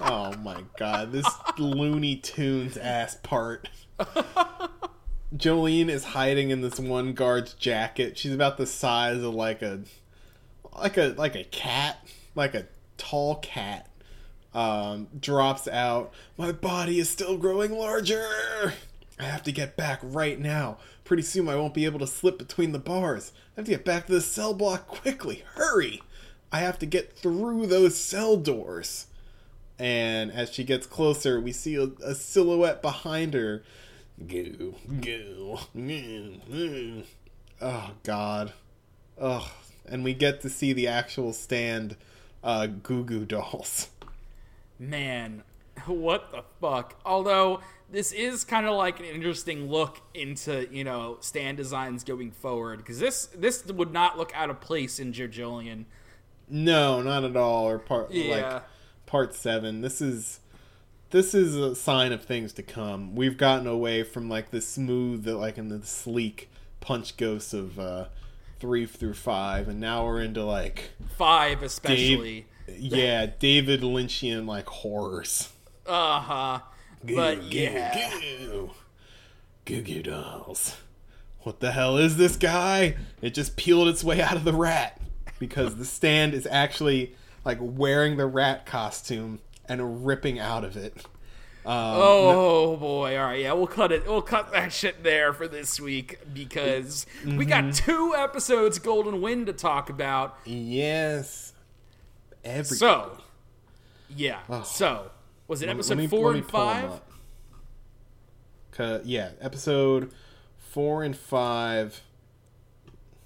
oh my god, this Looney Tunes ass part. Jolyne is hiding in this one guard's jacket. She's about the size of like a like a like a cat, like a tall cat. Um, drops out. My body is still growing larger. I have to get back right now. Pretty soon I won't be able to slip between the bars. I have to get back to the cell block quickly. Hurry! I have to get through those cell doors. And as she gets closer, we see a, a silhouette behind her. Goo, goo, goo, goo. Oh, God. Oh, and we get to see the actual stand uh, Goo Goo Dolls. Man, what the fuck? Although this is kind of like an interesting look into you know stand designs going forward because this this would not look out of place in JoJolion. No, not at all. Or part Yeah. like part seven. This is this is a sign of things to come. We've gotten away from like the smooth, like in the sleek punch ghosts of uh, three through five, and now we're into like Five Dave, especially. Yeah, David Lynchian like horrors. Uh huh. But Goo, yeah. goo, goo goo dolls. What the hell is this guy? It just peeled its way out of the rat because the stand is actually like wearing the rat costume and ripping out of it. Um, Oh boy! All right, yeah, we'll cut it. We'll cut that shit there for this week because we got Mm-hmm. two episodes Golden Wind to talk about. yes. Every So, yeah. So, was it episode me- four and five? yeah, episode four and five.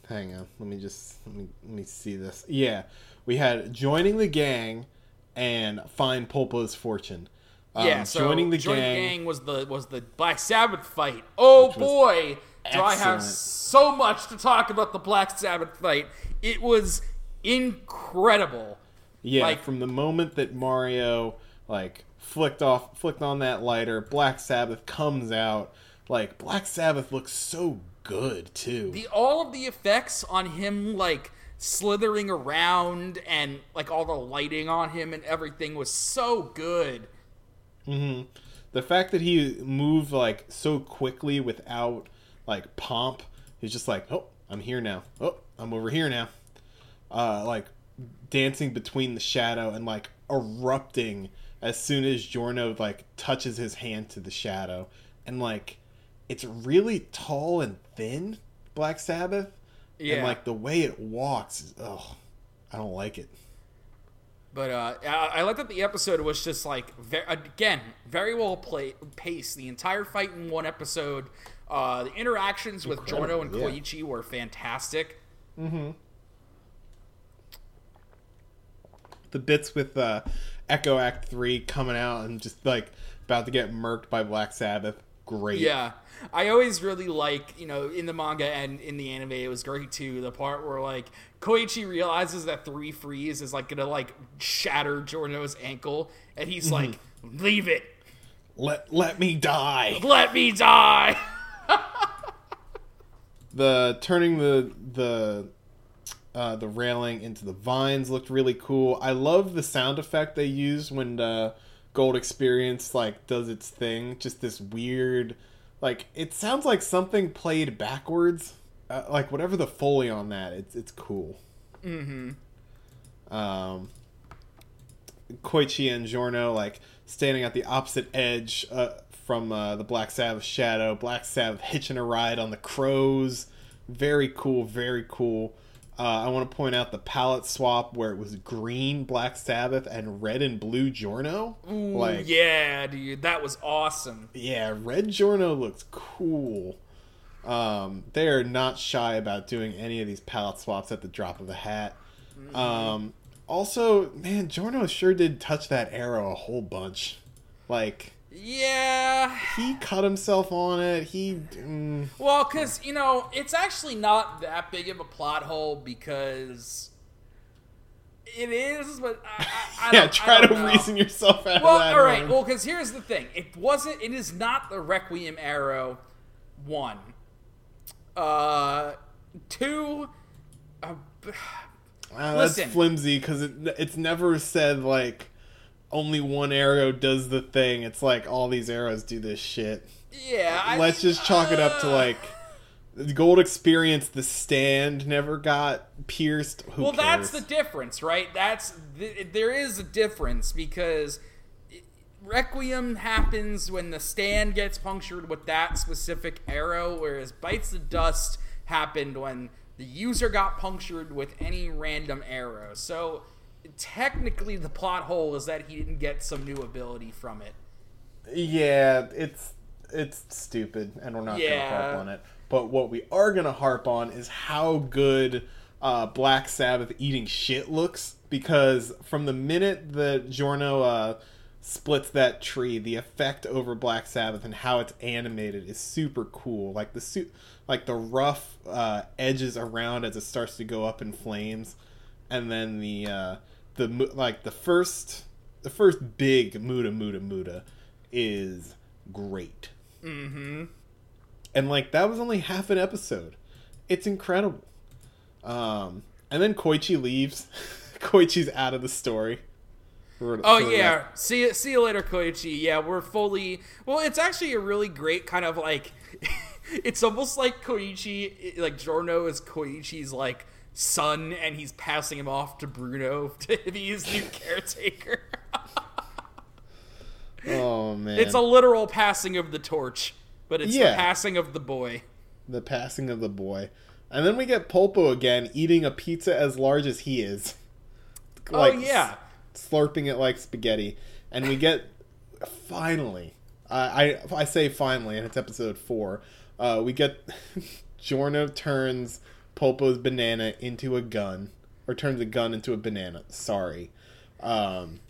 Hang on, let me just let me let me see this. Yeah, we had joining the gang and find Polpo's fortune. Um, yeah, so joining the Joining gang. gang was the was the Black Sabbath fight. Oh boy, do I have so much to talk about the Black Sabbath fight. It was incredible. Yeah, like- from the moment that Mario like flicked off flicked on that lighter, Black Sabbath comes out. Like Black Sabbath looks so good too. The all of the effects on him like slithering around and like all the lighting on him and everything was so good. hmm The fact that he moved like so quickly without like pomp, he's just like, oh, I'm here now. Oh, I'm over here now. Uh, like dancing between the shadow and like erupting as soon as Giorno like touches his hand to the shadow, and like it's really tall and thin, Black Sabbath. Yeah. And like the way it walks, is, oh, I don't like it. But uh, I, I like that the episode was just like ve- again very well play- paced. The entire fight in one episode. Uh, the interactions with Giorno and yeah. Koichi were fantastic. The bits with uh, Echoes Act Three coming out and just like about to get murked by Black Sabbath. great. Yeah. I always really like, you know, in the manga and in the anime, it was great too. The part where like Koichi realizes that three freeze is like gonna like shatter Giorno's ankle, and he's Mm-hmm. like, "Leave it, Let let me die. let me die." The turning the the uh, the railing into the vines looked really cool. I love the sound effect they use when the Gold Experience like does its thing. Just this weird, like it sounds like something played backwards. Uh, like whatever the foley on that, it's it's cool. Mm-hmm. Um, Koichi and Giorno like standing at the opposite edge uh, from uh, the Black Sabbath shadow. Black Sabbath hitching a ride on the crows. Very cool, very cool. Uh, I want to point out the palette swap where it was green Black Sabbath and red and blue Giorno. Ooh, like, yeah, dude, that was awesome. yeah, red Giorno looks cool. Um, they are not shy about doing any of these palette swaps at the drop of a hat. Um, also, man, Giorno sure did touch that arrow a whole bunch. Like Yeah. he cut himself on it. He mm, Well, because, you know, it's actually not that big of a plot hole because it is, but I, I, I yeah, try to know. reason yourself out Well, of that. all right. Aaron. Well, because here's the thing: it wasn't. It is not the Requiem arrow. One, uh, two. Uh, Uh, that's flimsy because it, it's never said like only one arrow does the thing. It's like all these arrows do this shit. yeah. I Let's mean, just chalk it up to uh, like the gold experience. The stand never got pierced. Who Well, cares? that's the difference, right? That's th- there is a difference because Requiem happens when the stand gets punctured with that specific arrow, whereas Bites the Dust happened when the user got punctured with any random arrow. So technically, the plot hole is that he didn't get some new ability from it. Yeah, it's it's stupid, and we're not gonna harp on it. But what we are gonna harp on is how good uh, Black Sabbath eating shit looks. Because from the minute that Giorno uh, splits that tree, the effect over Black Sabbath and how it's animated is super cool. Like the suit, like the rough uh, edges around as it starts to go up in flames, and then the uh, the like the first the first big Muda Muda Muda is great. Mm-hmm. And like that was only half an episode. It's incredible. Um and then Koichi leaves. Koichi's out of the story. For- Oh for yeah, rest- see you, see you later, Koichi. Yeah, we're fully. Well, it's actually a really great kind of like. it's almost like Koichi, like Giorno is Koichi's like son, and he's passing him off to Bruno to be his new caretaker. Oh man. it's a literal passing of the torch, but it's Yeah. the passing of the boy. the passing of the boy. And then we get Polpo again eating a pizza as large as he is. oh yeah, slurping it like spaghetti, and we get finally. I I, I say finally, and it's episode four. Uh, we get Giorno turns Polpo's banana into a gun, or turns a gun into a banana. Sorry, um,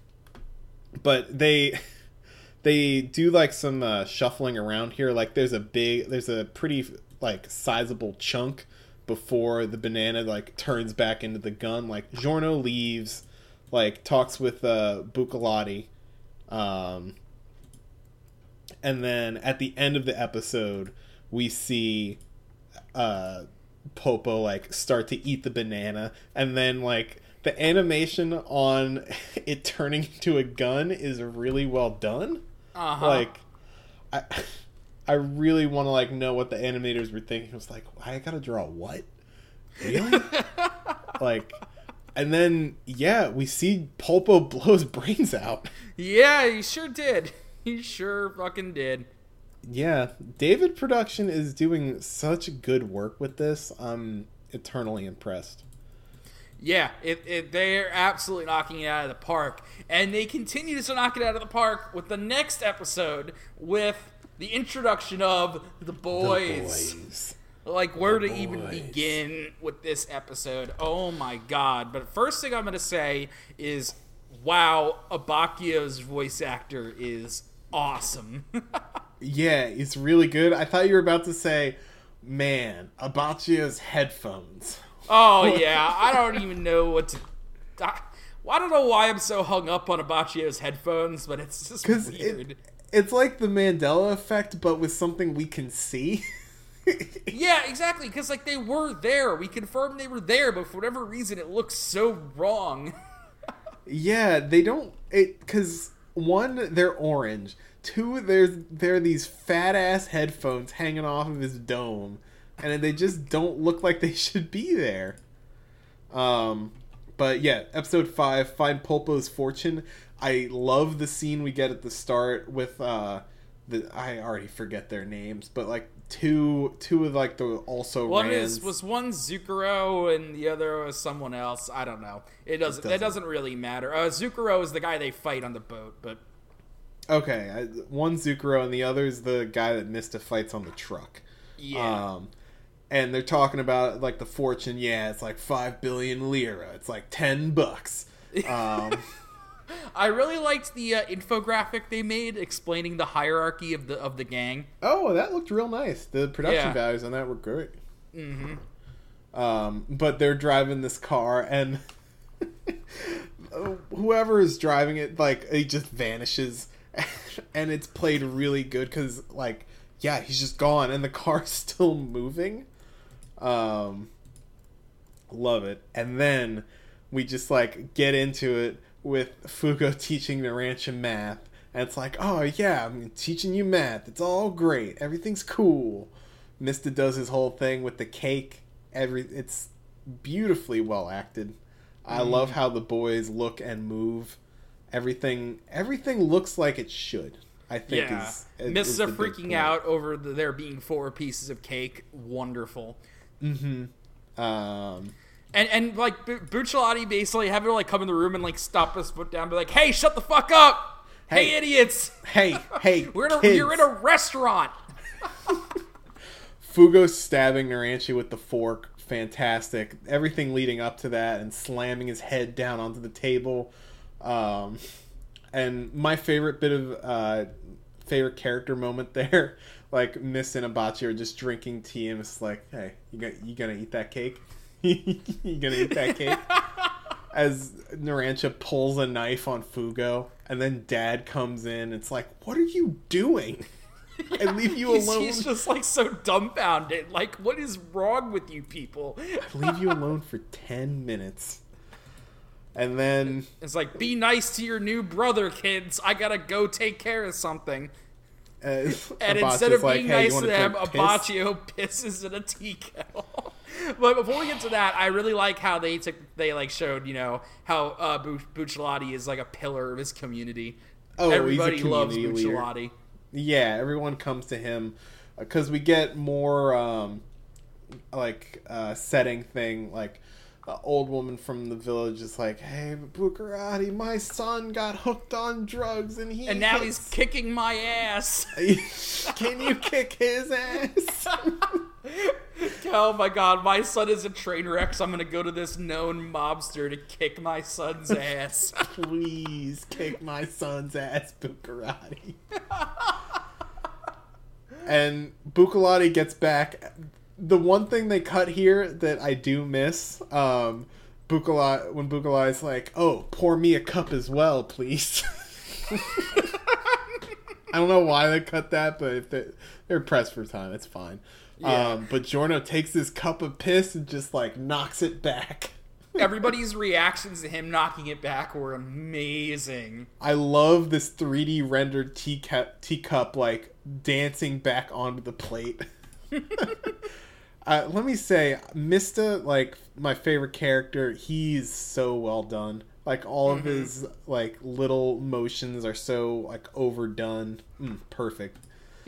but they they do like some uh, shuffling around here. Like there's a big, there's a pretty like sizable chunk before the banana like turns back into the gun. Like Giorno leaves, like talks with uh, Bucciarati, um, and then at the end of the episode, we see uh, Polpo like start to eat the banana, and then like the animation on it turning into a gun is really well done. uh huh. Like, I I really want to like know what the animators were thinking. It was like, I gotta draw what? Really? like, and then yeah, we see Polpo blow his brains out. yeah, he sure did. He sure fucking did. Yeah, David Production is doing such good work with this. I'm eternally impressed. Yeah, it, it, they're absolutely knocking it out of the park. And they continue to knock it out of the park with the next episode with the introduction of the boys. Boys. Like, where The to even begin with this episode? Oh my god. But first thing I'm going to say is wow, Abbacchio's voice actor is awesome. Yeah, it's really good. I thought you were about to say, man, Abbacchio's headphones. Oh yeah, I don't even know what to. I, I don't know why I'm so hung up on Abbacchio's headphones, but it's just weird. it, it's like the Mandela effect, but with something we can see. Yeah, exactly. Because like they were there, we confirmed they were there, but for whatever reason, it looks so wrong. yeah, they don't. It because one, they're orange. Two, there's there are these fat ass headphones hanging off of his dome, and they just don't look like they should be there. Um, but yeah, episode five, find Polpo's fortune. I love the scene we get at the start with uh, the I already forget their names, but like two two of like the also One is was one Zucchero and the other was someone else. I don't know. It doesn't. That doesn't. doesn't really matter. Uh, Zucchero is the guy they fight on the boat, but Okay, I, one Zucchero and the other is the guy that Mista fights on the truck. yeah. Um, and they're talking about like the fortune. Yeah, it's like five billion lira. It's like ten bucks. Um, I really liked the uh, infographic they made explaining the hierarchy of the of the gang. oh, that looked real nice. The production Yeah. values on that were great. Mm-hmm. Um, but they're driving this car, and whoever is driving it, like, he just vanishes, and it's played really good because, like, yeah, he's just gone, and the car's still moving. Um, love it. And then we just like get into it with Fugo teaching the Narancia math. And it's like, oh yeah, I'm teaching you math. It's all great. Everything's cool. Mista does his whole thing with the cake. Every it's beautifully well acted. I love how the boys look and move. Everything everything looks like it should. I think Yeah, is, is Mista big freaking out over the, there being four pieces of cake. Wonderful. Mhm um, And and like Bu- Bucciarati basically having to like come in the room and like stop his foot down, and be like, "Hey, shut the fuck up! Hey, Hey. idiots! hey, hey, We're in a kids. you're in a restaurant." Fugo stabbing Naranchi with the fork, fantastic. Everything leading up to that and slamming his head down onto the table. Um, and my favorite bit of uh, favorite character moment there, like Miss and Abachi are just drinking tea and it's like, hey, you gonna you gonna eat that cake? you gonna eat that cake? As Narancia pulls a knife on Fugo, and then Dad comes in. It's like, what are you doing? I leave you He's, alone. he's just like so dumbfounded. Like, what is wrong with you people? I leave you alone for 10 minutes. And then, It's like, be nice to your new brother, kids. I gotta go take care of something. uh, And Abachi's instead of like, being "Hey, nice to them, piss?" Abbacchio pisses in a tea kettle. But before we get to that, I really like how they took they like showed you know how uh, Bu- Bucciarati is like a pillar of his community. Oh, Everybody loves community leader. Yeah, everyone comes to him because we get more um, like uh, setting thing. Like, an old woman from the village is like, "Hey, Bucciarati, my son got hooked on drugs and he And now he's kicking my ass. Can you kick his ass?" oh my god, my son is a train wreck, so I'm gonna go to this known mobster to kick my son's ass. Please kick my son's ass, Bucciarati. and Bucciarati gets back. The one thing they cut here that I do miss, um, Bucciarati, when Bucciarati's like, "Oh, pour me a cup as well, please." I don't know why they cut that, but if they're, they're pressed for time, it's fine. Yeah. Um, but Giorno takes this cup of piss and just like knocks it back. Everybody's reactions to him knocking it back were amazing. I love this 3D rendered teacup, teacup like dancing back onto the plate. uh, let me say, Mista, like my favorite character, he's so well done. Like all of his like little motions are so like overdone, mm, perfect.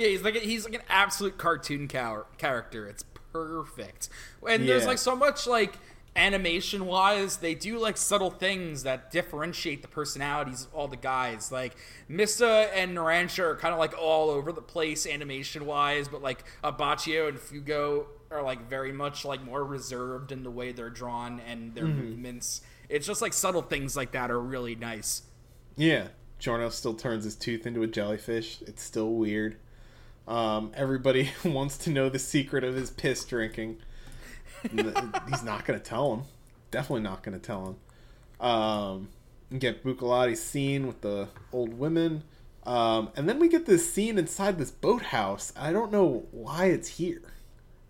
Yeah, he's like a, he's like an absolute cartoon cow- character. It's perfect. And there's like so much like animation wise, they do like subtle things that differentiate the personalities of all the guys. Like Mista and Narancia are kind of like all over the place animation wise, but like Abbacchio and Fugo are like very much like more reserved in the way they're drawn and their mm-hmm. movements. It's just like subtle things like that are really nice. Yeah, Giorno still turns his tooth into a jellyfish. It's still weird. Um, everybody wants to know the secret of his piss drinking. He's not going to tell him. Definitely not going to tell him. Um, get Bucciarati's scene with the old women. Um, and then we get this scene inside this boathouse. I don't know why it's here.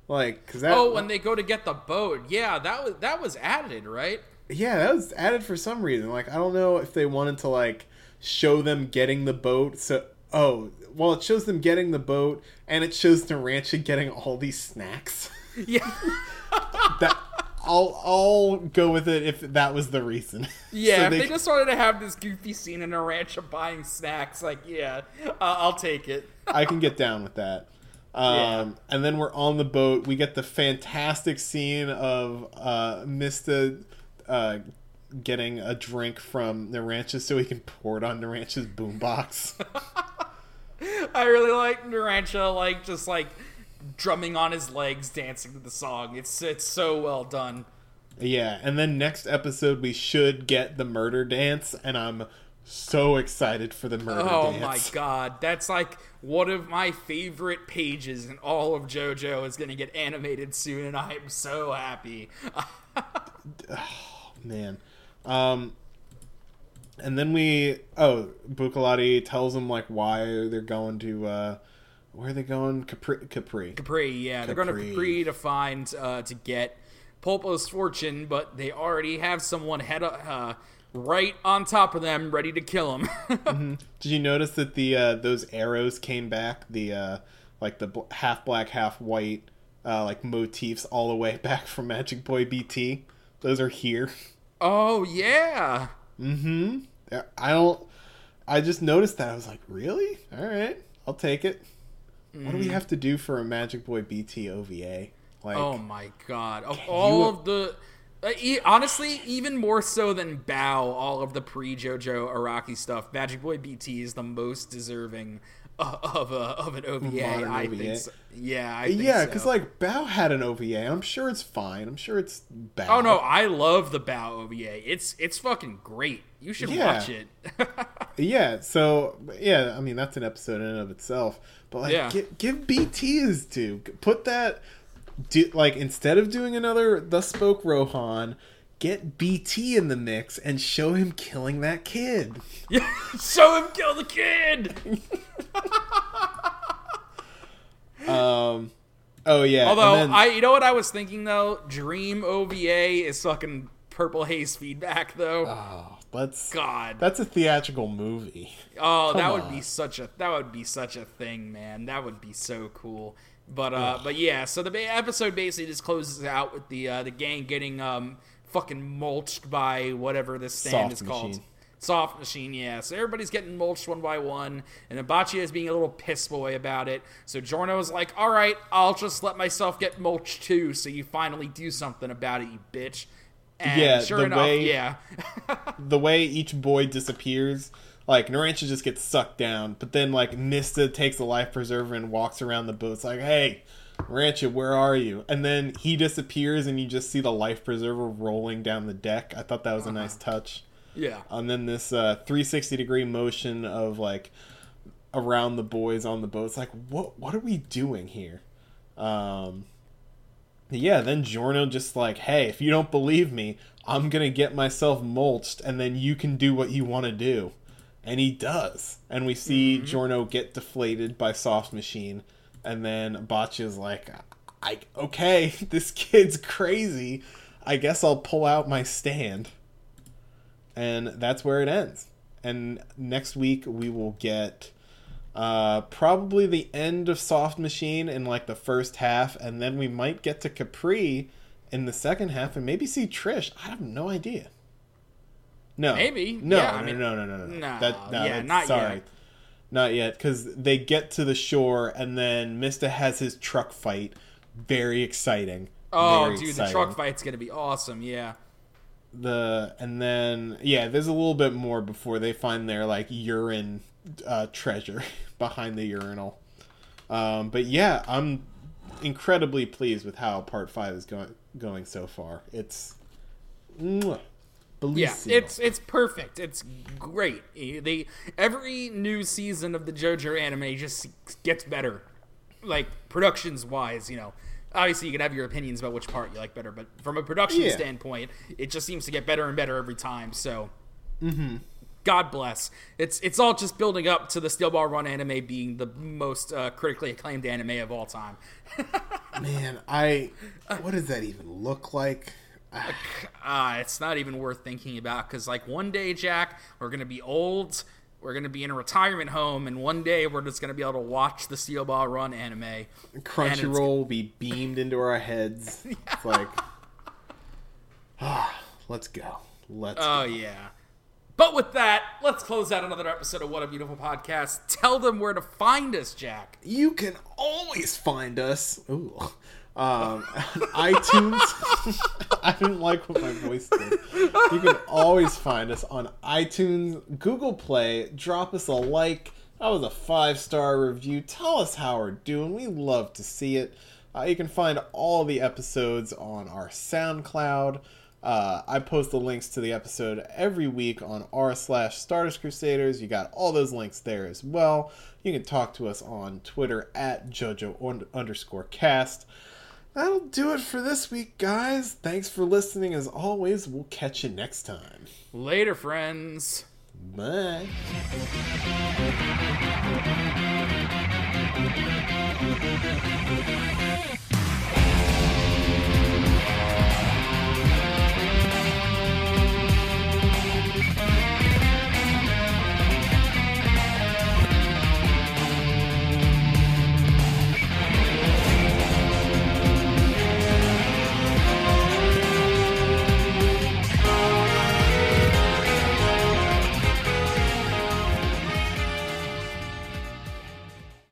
Like, cause that. Oh, when they go to get the boat, yeah, that was that was added, right? Yeah, that was added for some reason. Like, I don't know if they wanted to like show them getting the boat. So, oh, well, it shows them getting the boat, and it shows Narancia getting all these snacks. Yeah. that I'll I'll go with it if that was the reason. Yeah, So if they- they just wanted to have this goofy scene in a ranch of buying snacks, like, yeah, uh, I'll take it. I can get down with that. Um, Yeah. And then we're on the boat. We get the fantastic scene of uh, Mista uh, getting a drink from Narancia so he can pour it on Narancia's boombox. I really like Narancia, like just like drumming on his legs, dancing to the song. It's it's so well done. yeah, and then next episode we should get the murder dance, and I'm so excited for the murder dance. Oh dance. my god, that's like one of my favorite pages in all of JoJo is going to get animated soon, and I'm so happy. man. Um, and then we oh Bucciarati tells them like why they're going to uh, where are they going Capri Capri. Capri, yeah, they're going to Capri. Capri to find uh, to get Polpo's fortune, but they already have someone head uh, right on top of them, ready to kill him. Did you notice that the uh, those arrows came back the uh, like the bl- half black half white uh, like motifs all the way back from Magic Boy BT? Those are here. oh yeah, Mm-hmm. I don't. I just noticed that. I was like, really? All right, I'll take it. What do we have to do for a Magic Boy BT OVA? Like, oh my god, of all you- of the. Uh, e- honestly, even more so than Baoh, all of the pre JoJo Araki stuff, Magic Boy BT is the most deserving of a of an OVA. I OVA. think. So. Yeah, I think yeah, so. because like Baoh had an OVA. I'm sure it's fine. I'm sure it's bad. Oh no, I love the Baoh OVA. It's it's fucking great. You should Yeah. watch it. Yeah, so yeah, I mean that's an episode in and of itself. But like, Yeah. give, give BT his due. Put that, do, like instead of doing another Thus Spoke Rohan, get BT in the mix and show him killing that kid. Yeah, show him kill the kid. Um, oh yeah. Although then- I, you know what I was thinking though, Dream OVA is fucking Purple Haze feedback though. oh, let's. God, That's a theatrical movie. oh, that come would be such a that would be such a thing, man. That would be so cool. But uh, but yeah, so the episode basically just closes out with the uh, the gang getting um fucking mulched by whatever this stand Soft is called. Soft machine, yeah. So everybody's getting mulched one by one, and Boccia is being a little piss boy about it. So Giorno's like, "All right, I'll just let myself get mulched too, so you finally do something about it, you bitch." And Yeah, sure the enough, way- yeah, the way each boy disappears, like Narancia just gets sucked down, but then like Mista takes a life preserver and walks around the boat. It's like, hey, Narancia, where are you? And then he disappears, and you just see the life preserver rolling down the deck. I thought that was a nice touch. yeah. And then this uh, 360 degree motion of like around the boys on the boat. It's like, what? What are we doing here? Um, yeah. Then Giorno just like, hey, if you don't believe me, I'm gonna get myself mulched, and then you can do what you want to do. And he does. And we see Giorno get deflated by Soft Machine, and then Botcha's like, I okay, this kid's crazy. I guess I'll pull out my stand and that's where it ends. And next week we will get uh, probably the end of Soft Machine in like the first half, and then we might get to Capri in the second half, and maybe see Trish. I have no idea. No, Maybe. No, Yeah, I no, mean- no, no, no, no, no. No, That, no yeah, not sorry. yet. Not yet, because they get to the shore, and then Mista has his truck fight. Very exciting. Oh, Very dude, the truck fight's gonna be awesome. Yeah. the and then yeah there's a little bit more before they find their like urine uh, treasure behind the urinal um, but yeah i'm incredibly pleased with how part five is going going so far it's mwah, Yeah, it's it's perfect. It's great. They every new season of the JoJo anime just gets better like productions wise, you know, obviously you can have your opinions about which part you like better, but from a production Yeah. standpoint, it just seems to get better and better every time. So, Mm-hmm. God bless. It's it's all just building up to the Steel Ball Run anime being the most uh, critically acclaimed anime of all time. Man, I what does that even look like? Uh, it's not even worth thinking about because, like, one day, Jack, we're gonna be old. We're gonna be in a retirement home, and one day we're just gonna be able to watch the Steel Ball Run anime. Crunchyroll will be beamed into our heads. It's like, ah, let's go. Let's. Oh yeah. But with that, let's close out another episode of What a Beautiful Podcast. Tell them where to find us, Jack. you can always find us. Ooh. Um, iTunes. I didn't like what my voice did. You can always find us on iTunes, Google Play. Drop us a like. That was a five star review. Tell us how we're doing. We love to see it. Uh, you can find all the episodes on our SoundCloud. Uh, I post the links to the episode every week on r slash Stardust Crusaders. You got all those links there as well. You can talk to us on Twitter at JoJo underscore cast. That'll do it for this week, guys. Thanks for listening. As always, we'll catch you next time. Later, friends. Bye.